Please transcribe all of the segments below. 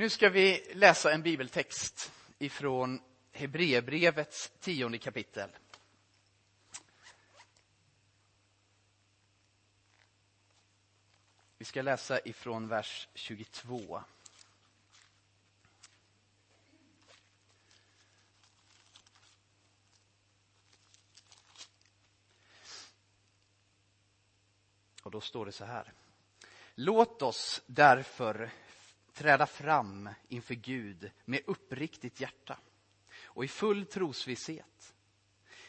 Nu ska vi läsa en bibeltext ifrån Hebreerbrevets tionde kapitel. Vi ska läsa ifrån vers 22. Och då står det så här. Låt oss därför träda fram inför Gud med uppriktigt hjärta och i full trosvisshet.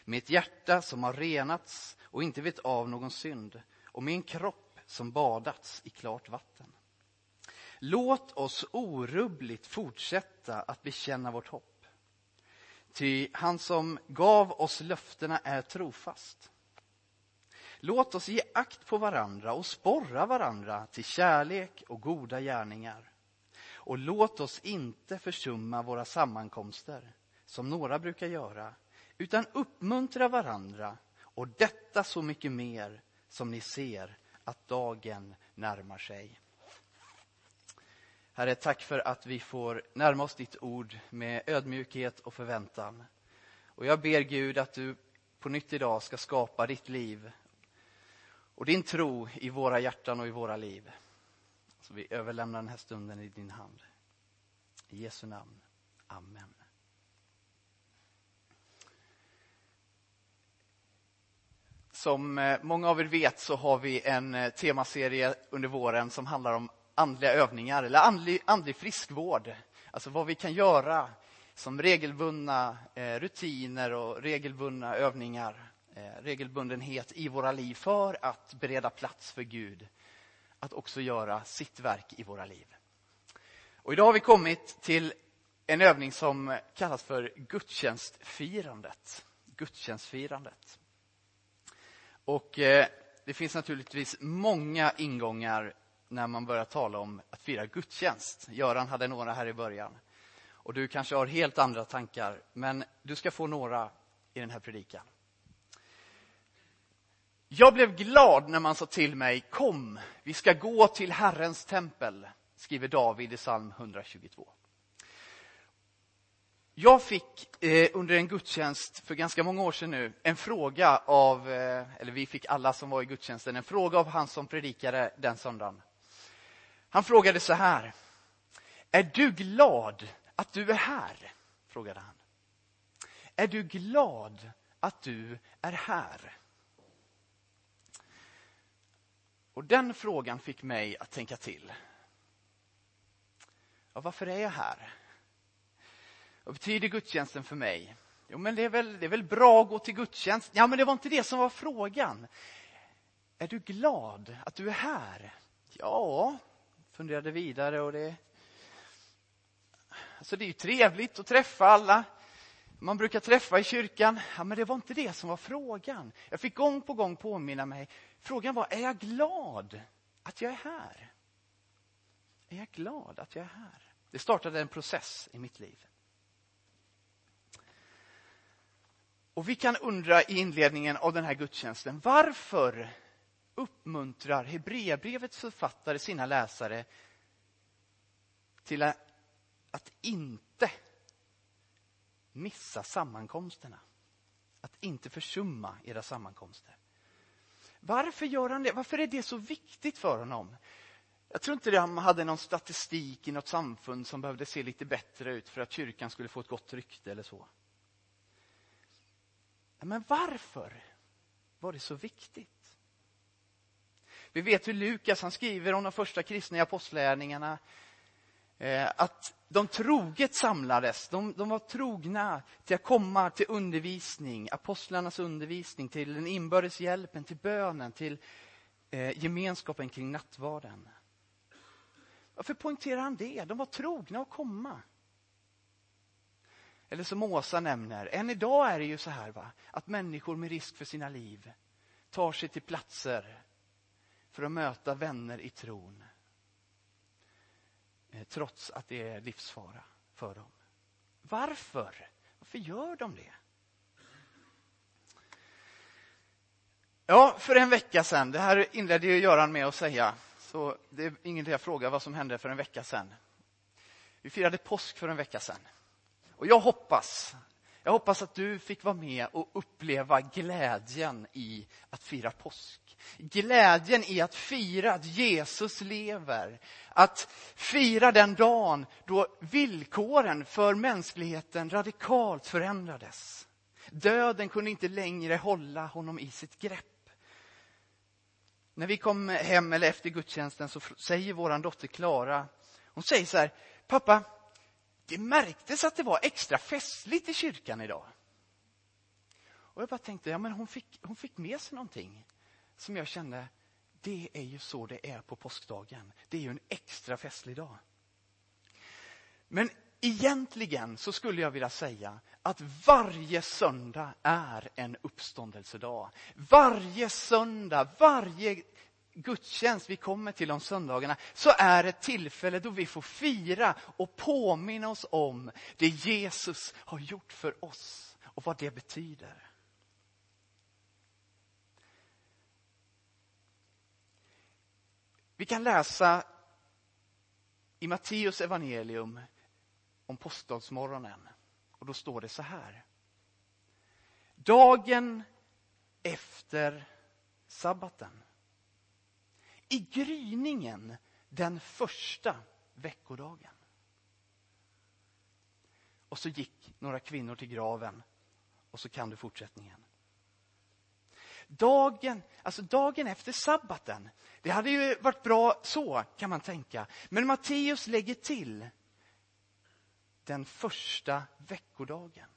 Med ett hjärta som har renats och inte vet av någon synd och med en kropp som badats i klart vatten. Låt oss orubbligt fortsätta att bekänna vårt hopp. Ty han som gav oss löftena är trofast. Låt oss ge akt på varandra och sporra varandra till kärlek och goda gärningar. Och låt oss inte försumma våra sammankomster, som några brukar göra, utan uppmuntra varandra och detta så mycket mer som ni ser att dagen närmar sig. Herre, tack för att vi får närma oss ditt ord med ödmjukhet och förväntan. Och jag ber Gud att du på nytt idag ska skapa ditt liv och din tro i våra hjärtan och i våra liv. Så vi överlämnar den här stunden i din hand. I Jesu namn. Amen. Som eh, många av er vet så har vi en eh, temaserie under våren som handlar om andliga övningar eller andlig, andlig friskvård. Alltså vad vi kan göra som regelbundna eh, rutiner och regelbundna övningar, regelbundenhet i våra liv för att bereda plats för Gud att också göra sitt verk i våra liv. Och idag har vi kommit till en övning som kallas för gudstjänstfirandet. Gudstjänstfirandet. Och eh, det finns naturligtvis många ingångar när man börjar tala om att fira gudstjänst. Göran hade några här i början. Och du kanske har helt andra tankar, men du ska få några i den här predikan. Jag blev glad när man sa till mig, kom, vi ska gå till Herrens tempel, skriver David i psalm 122. Jag fick eh, under en gudstjänst för ganska många år sedan nu en fråga av, eh, eller vi fick alla som var i gudstjänsten, en fråga av han som predikade den söndagen. Han frågade så här. Är du glad att du är här? frågade han. Är du glad att du är här? Och den frågan fick mig att tänka till. Ja, varför är jag här? Vad betyder gudstjänsten för mig? Jo, men det är, väl, det är väl bra att gå till gudstjänst? Ja, men det var inte det som var frågan. Är du glad att du är här? Ja, funderade vidare och det... Alltså det är ju trevligt att träffa alla man brukar träffa i kyrkan. Ja, men det var inte det som var frågan. Jag fick gång på gång påminna mig. Frågan var, är jag glad att jag är här? Är jag glad att jag är här? Det startade en process i mitt liv. Och vi kan undra i inledningen av den här gudstjänsten, varför uppmuntrar Hebreerbrevets författare sina läsare till att inte missa sammankomsterna. Att inte försumma era sammankomster. Varför gör han det? Varför är det så viktigt för honom? Jag tror inte han hade någon statistik i något samfund som behövde se lite bättre ut för att kyrkan skulle få ett gott rykte eller så. Men varför var det så viktigt? Vi vet hur Lukas han skriver om de första kristna i apostlärningarna Eh, att de troget samlades. De, de, var trogna till att komma till undervisning, apostlarnas undervisning, till den inbördes hjälpen, till bönen, till eh, gemenskapen kring nattvarden. Varför poängterar han det? De var trogna att komma. Eller som Åsa nämner, än idag är det ju så här va, att människor med risk för sina liv tar sig till platser för att möta vänner i tron. Eh, trots att det är livsfara för dem. Varför? Varför gör de det? Ja, för en vecka sedan, det här inledde ju Göran med att säga, så det är ingen idé att fråga vad som hände för en vecka sedan. Vi firade påsk för en vecka sedan. Och jag hoppas, jag hoppas att du fick vara med och uppleva glädjen i att fira påsk. Glädjen i att fira att Jesus lever. Att fira den dagen då villkoren för mänskligheten radikalt förändrades. Döden kunde inte längre hålla honom i sitt grepp. När vi kom hem, eller efter gudstjänsten, så säger vår dotter Klara, hon säger så här, pappa, det märktes att det var extra festligt i kyrkan idag. Och jag bara tänkte, ja men hon fick, hon fick med sig någonting som jag kände, det är ju så det är på påskdagen. Det är ju en extra festlig dag. Men egentligen så skulle jag vilja säga att varje söndag är en uppståndelsedag. Varje söndag, varje gudstjänst vi kommer till om söndagarna så är ett tillfälle då vi får fira och påminna oss om det Jesus har gjort för oss och vad det betyder. Vi kan läsa i Matteus evangelium om påskdagsmorgonen. Och då står det så här. Dagen efter sabbaten. I gryningen den första veckodagen. Och så gick några kvinnor till graven och så kan du fortsättningen. Dagen, alltså dagen efter sabbaten. Det hade ju varit bra så, kan man tänka. Men Matteus lägger till den första veckodagen.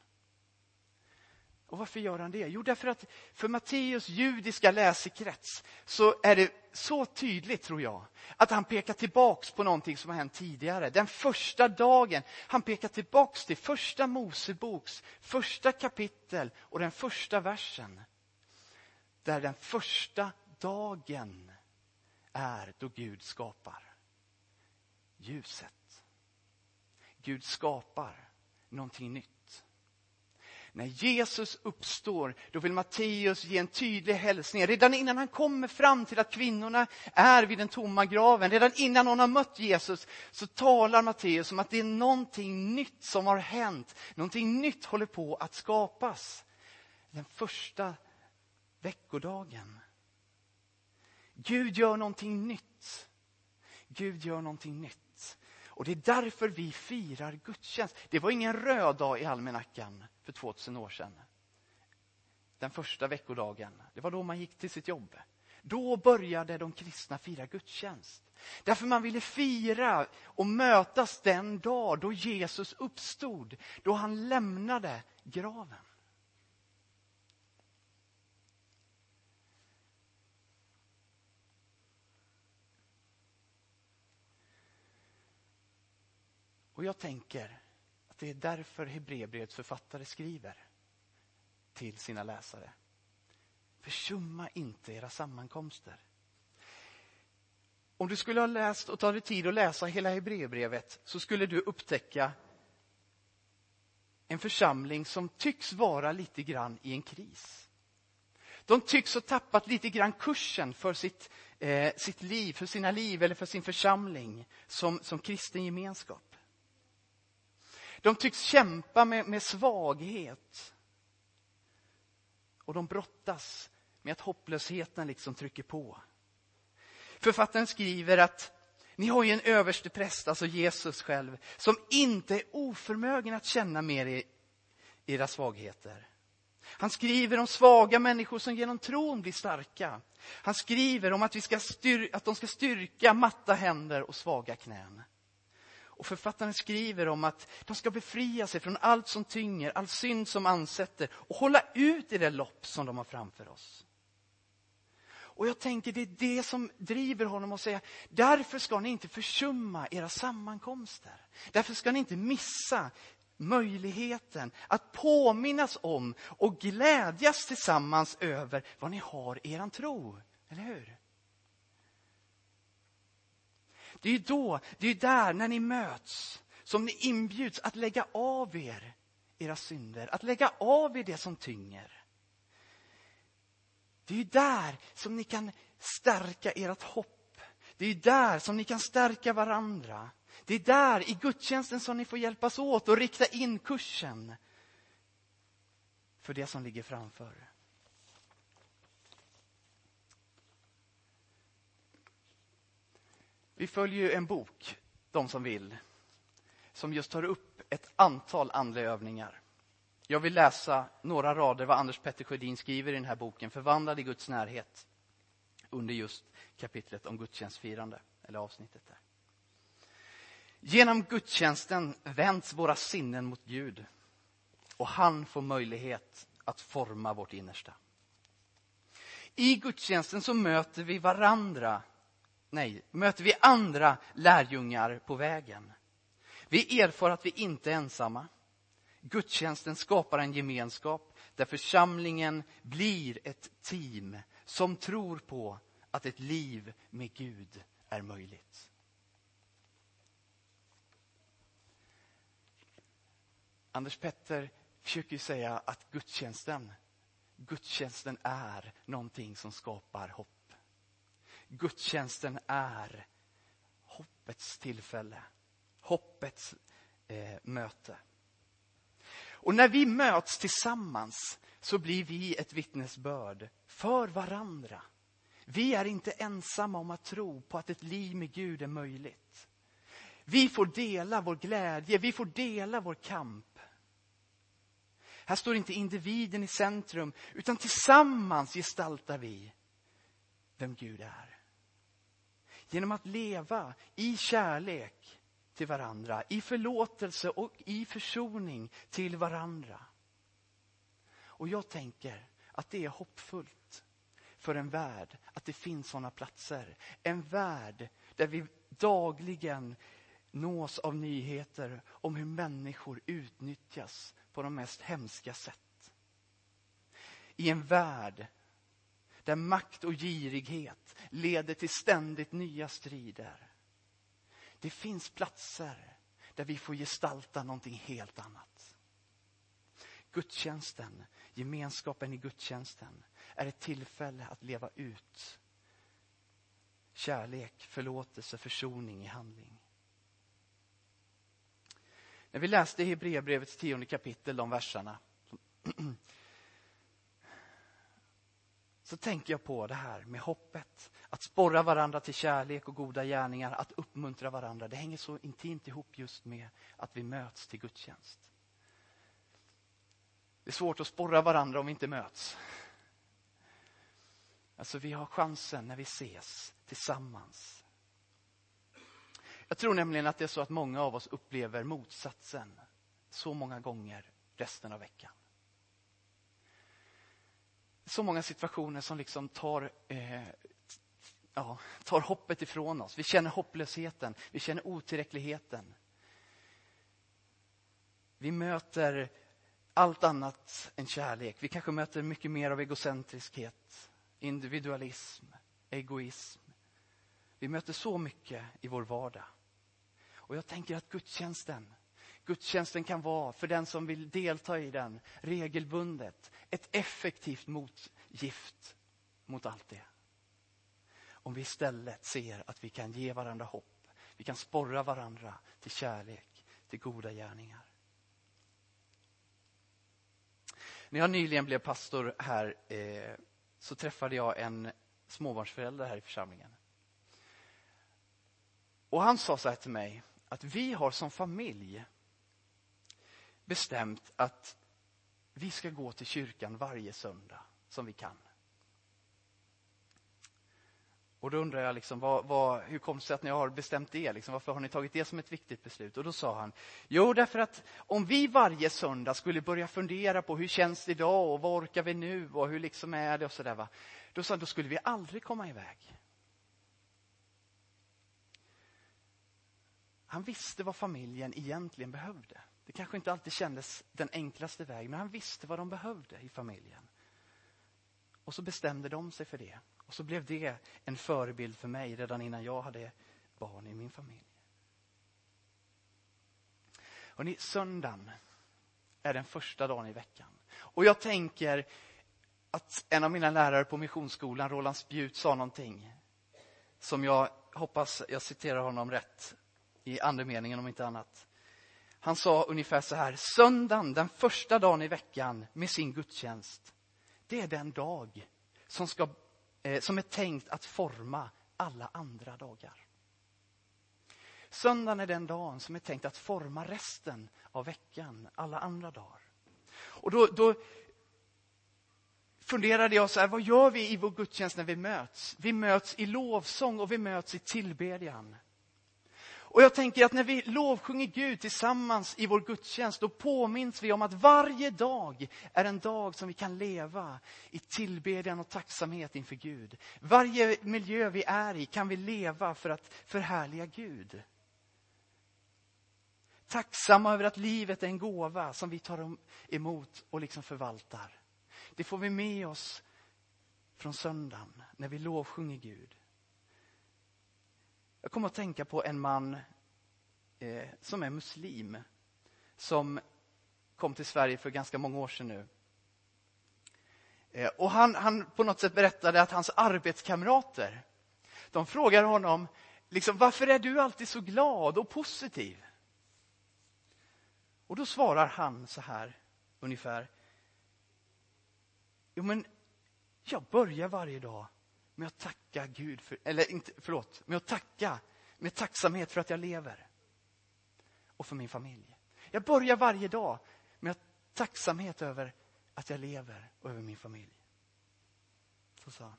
Och varför gör han det? Jo, därför att för Matteus judiska läsekrets så är det så tydligt, tror jag, att han pekar tillbaks på någonting som har hänt tidigare. Den första dagen. Han pekar tillbaks till första Moseboks första kapitel och den första versen. Där den första dagen är då Gud skapar ljuset. Gud skapar någonting nytt. När Jesus uppstår, då vill Matteus ge en tydlig hälsning. Redan innan han kommer fram till att kvinnorna är vid den tomma graven, redan innan hon har mött Jesus, så talar Matteus om att det är någonting nytt som har hänt. Någonting nytt håller på att skapas. Den första veckodagen. Gud gör någonting nytt. Gud gör någonting nytt. Och det är därför vi firar gudstjänst. Det var ingen röd dag i almanackan för 2000 år sedan. Den första veckodagen, det var då man gick till sitt jobb. Då började de kristna fira gudstjänst. Därför man ville fira och mötas den dag då Jesus uppstod, då han lämnade graven. Och jag tänker att det är därför Hebreerbrevets författare skriver till sina läsare. Försumma inte era sammankomster. Om du skulle ha läst och tagit tid att läsa hela Hebreerbrevet så skulle du upptäcka en församling som tycks vara lite grann i en kris. De tycks ha tappat lite grann kursen för sitt, eh, sitt liv, för sina liv eller för sin församling som, som kristen gemenskap. De tycks kämpa med, med svaghet. Och de brottas med att hopplösheten liksom trycker på. Författaren skriver att ni har ju en överste präst, alltså Jesus själv, som inte är oförmögen att känna med er era svagheter. Han skriver om svaga människor som genom tron blir starka. Han skriver om att, vi ska styr, att de ska styrka matta händer och svaga knän. Och författaren skriver om att de ska befria sig från allt som tynger, all synd som ansätter och hålla ut i det lopp som de har framför oss. Och jag tänker det är det som driver honom att säga, därför ska ni inte försumma era sammankomster. Därför ska ni inte missa möjligheten att påminnas om och glädjas tillsammans över vad ni har i er tro. Eller hur? Det är ju då, det är där, när ni möts, som ni inbjuds att lägga av er era synder, att lägga av er det som tynger. Det är ju där som ni kan stärka ert hopp. Det är ju där som ni kan stärka varandra. Det är där, i gudstjänsten, som ni får hjälpas åt och rikta in kursen för det som ligger framför. Vi följer ju en bok, de som vill, som just tar upp ett antal andliga övningar. Jag vill läsa några rader vad Anders Petter Sjödin skriver i den här boken, Förvandlad i Guds närhet, under just kapitlet om gudstjänstfirande, eller avsnittet där. Genom gudstjänsten vänds våra sinnen mot Gud och han får möjlighet att forma vårt innersta. I gudstjänsten så möter vi varandra, nej, möter vi andra lärjungar på vägen. Vi erfar att vi inte är ensamma. Gudstjänsten skapar en gemenskap där församlingen blir ett team som tror på att ett liv med Gud är möjligt. Anders Petter försöker säga att gudstjänsten, gudstjänsten är någonting som skapar hopp. Gudstjänsten är hoppets tillfälle, hoppets eh, möte. Och när vi möts tillsammans så blir vi ett vittnesbörd för varandra. Vi är inte ensamma om att tro på att ett liv med Gud är möjligt. Vi får dela vår glädje, vi får dela vår kamp. Här står inte individen i centrum, utan tillsammans gestaltar vi vem Gud är. Genom att leva i kärlek till varandra, i förlåtelse och i försoning till varandra. Och jag tänker att det är hoppfullt för en värld att det finns sådana platser. En värld där vi dagligen nås av nyheter om hur människor utnyttjas på de mest hemska sätt. I en värld där makt och girighet leder till ständigt nya strider. Det finns platser där vi får gestalta någonting helt annat. Gudstjänsten, gemenskapen i gudstjänsten, är ett tillfälle att leva ut kärlek, förlåtelse, försoning i handling. När vi läste Hebreerbrevets tionde kapitel, de verserna, så tänker jag på det här med hoppet. Att sporra varandra till kärlek och goda gärningar, att uppmuntra varandra. Det hänger så intimt ihop just med att vi möts till gudstjänst. Det är svårt att sporra varandra om vi inte möts. Alltså vi har chansen när vi ses tillsammans jag tror nämligen att det är så att många av oss upplever motsatsen så många gånger resten av veckan. Så många situationer som liksom tar, eh, ja, tar hoppet ifrån oss. Vi känner hopplösheten, vi känner otillräckligheten. Vi möter allt annat än kärlek. Vi kanske möter mycket mer av egocentriskhet, individualism, egoism. Vi möter så mycket i vår vardag. Och jag tänker att gudstjänsten, gudstjänsten kan vara, för den som vill delta i den, regelbundet, ett effektivt motgift mot allt det. Om vi istället ser att vi kan ge varandra hopp, vi kan sporra varandra till kärlek, till goda gärningar. När jag nyligen blev pastor här eh, så träffade jag en småbarnsförälder här i församlingen. Och han sa så här till mig, att vi har som familj bestämt att vi ska gå till kyrkan varje söndag som vi kan. Och då undrar jag, liksom, vad, vad, hur kom det sig att ni har bestämt det? Liksom, varför har ni tagit det som ett viktigt beslut? Och då sa han, jo därför att om vi varje söndag skulle börja fundera på hur känns det idag och vad orkar vi nu och hur liksom är det och sådär. Då sa han, då skulle vi aldrig komma iväg. Han visste vad familjen egentligen behövde. Det kanske inte alltid kändes den enklaste vägen, men han visste vad de behövde i familjen. Och så bestämde de sig för det. Och så blev det en förebild för mig redan innan jag hade barn i min familj. Och ni, söndagen är den första dagen i veckan. Och jag tänker att en av mina lärare på Missionsskolan, Roland Spjut, sa någonting som jag hoppas jag citerar honom rätt i andemeningen om inte annat. Han sa ungefär så här, söndagen, den första dagen i veckan med sin gudstjänst, det är den dag som, ska, eh, som är tänkt att forma alla andra dagar. Söndagen är den dagen som är tänkt att forma resten av veckan, alla andra dagar. Och då, då funderade jag så här, vad gör vi i vår gudstjänst när vi möts? Vi möts i lovsång och vi möts i tillbedjan. Och jag tänker att när vi lovsjunger Gud tillsammans i vår gudstjänst, då påminns vi om att varje dag är en dag som vi kan leva i tillbedjan och tacksamhet inför Gud. Varje miljö vi är i kan vi leva för att förhärliga Gud. Tacksamma över att livet är en gåva som vi tar emot och liksom förvaltar. Det får vi med oss från söndagen när vi lovsjunger Gud. Jag kommer att tänka på en man eh, som är muslim som kom till Sverige för ganska många år sedan nu. Eh, och han, han på något sätt berättade att hans arbetskamrater de frågar honom liksom, varför är du alltid så glad och positiv? Och då svarar han så här ungefär. Jo, men jag börjar varje dag med att tacka Gud, för, eller inte, förlåt, med att tacka, med tacksamhet för att jag lever. Och för min familj. Jag börjar varje dag med att tacksamhet över att jag lever och över min familj. Så sa han.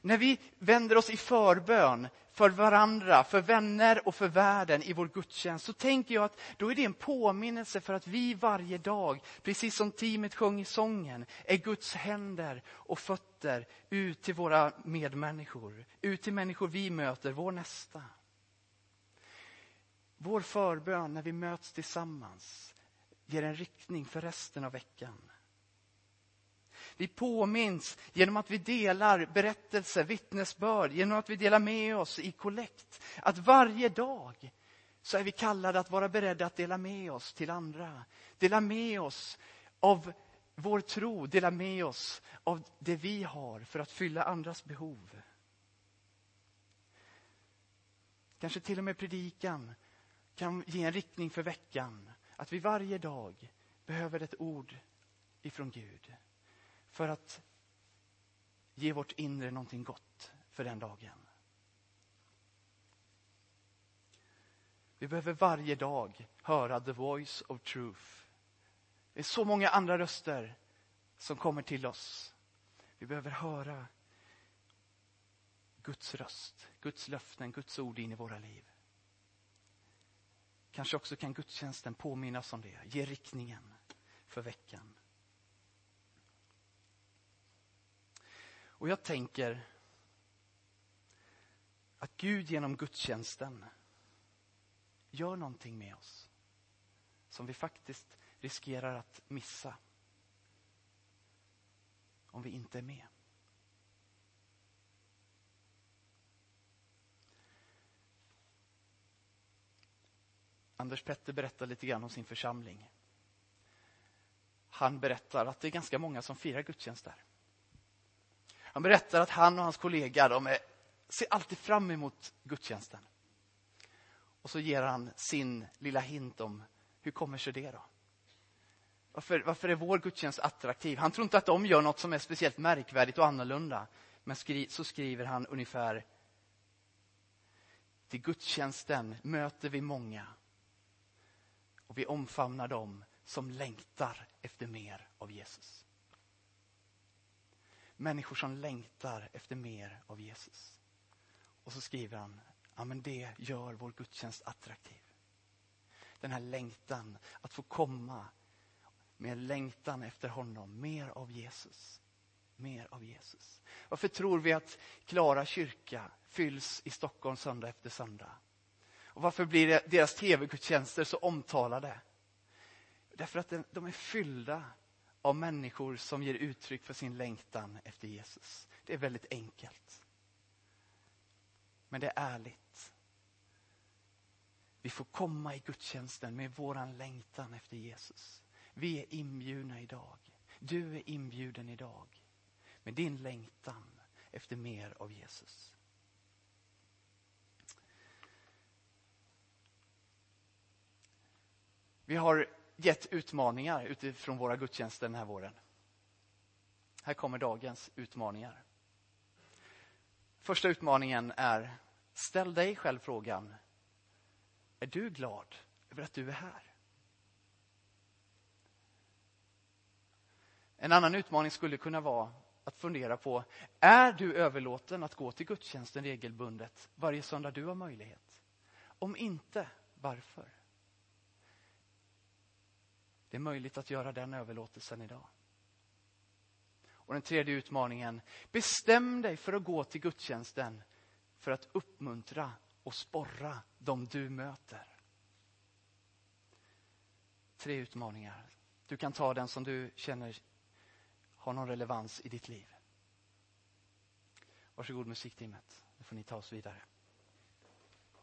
När vi vänder oss i förbön för varandra, för vänner och för världen i vår gudstjänst, så tänker jag att då är det en påminnelse för att vi varje dag, precis som teamet sjöng i sången, är Guds händer och fötter ut till våra medmänniskor, ut till människor vi möter, vår nästa. Vår förbön när vi möts tillsammans ger en riktning för resten av veckan. Vi påminns genom att vi delar berättelser, vittnesbörd, genom att vi delar med oss i kollekt. Att varje dag så är vi kallade att vara beredda att dela med oss till andra. Dela med oss av vår tro, dela med oss av det vi har för att fylla andras behov. Kanske till och med predikan kan ge en riktning för veckan. Att vi varje dag behöver ett ord ifrån Gud för att ge vårt inre någonting gott för den dagen. Vi behöver varje dag höra the voice of truth. Det är så många andra röster som kommer till oss. Vi behöver höra Guds röst, Guds löften, Guds ord in i våra liv. Kanske också kan gudstjänsten påminnas om det, ge riktningen för veckan. Och jag tänker att Gud genom gudstjänsten gör någonting med oss som vi faktiskt riskerar att missa om vi inte är med. Anders Petter berättar lite grann om sin församling. Han berättar att det är ganska många som firar gudstjänst där. Han berättar att han och hans kollega de är, ser alltid fram emot gudstjänsten. Och så ger han sin lilla hint om hur kommer sig det då? Varför, varför är vår gudstjänst attraktiv? Han tror inte att de gör något som är speciellt märkvärdigt och annorlunda. Men skri, så skriver han ungefär till gudstjänsten möter vi många och vi omfamnar dem som längtar efter mer av Jesus. Människor som längtar efter mer av Jesus. Och så skriver han, ja men det gör vår gudstjänst attraktiv. Den här längtan att få komma med längtan efter honom, mer av Jesus. Mer av Jesus. Varför tror vi att Klara kyrka fylls i Stockholm söndag efter söndag? Och varför blir deras tv-gudstjänster så omtalade? Därför att de är fyllda av människor som ger uttryck för sin längtan efter Jesus. Det är väldigt enkelt. Men det är ärligt. Vi får komma i gudstjänsten med våran längtan efter Jesus. Vi är inbjudna idag. Du är inbjuden idag. Med din längtan efter mer av Jesus. Vi har gett utmaningar utifrån våra gudstjänster den här våren. Här kommer dagens utmaningar. Första utmaningen är, ställ dig själv frågan, är du glad över att du är här? En annan utmaning skulle kunna vara att fundera på, är du överlåten att gå till gudstjänsten regelbundet varje söndag du har möjlighet? Om inte, varför? Det är möjligt att göra den överlåtelsen idag. Och den tredje utmaningen, bestäm dig för att gå till gudstjänsten för att uppmuntra och sporra de du möter. Tre utmaningar. Du kan ta den som du känner har någon relevans i ditt liv. Varsågod musikteamet, nu får ni ta oss vidare.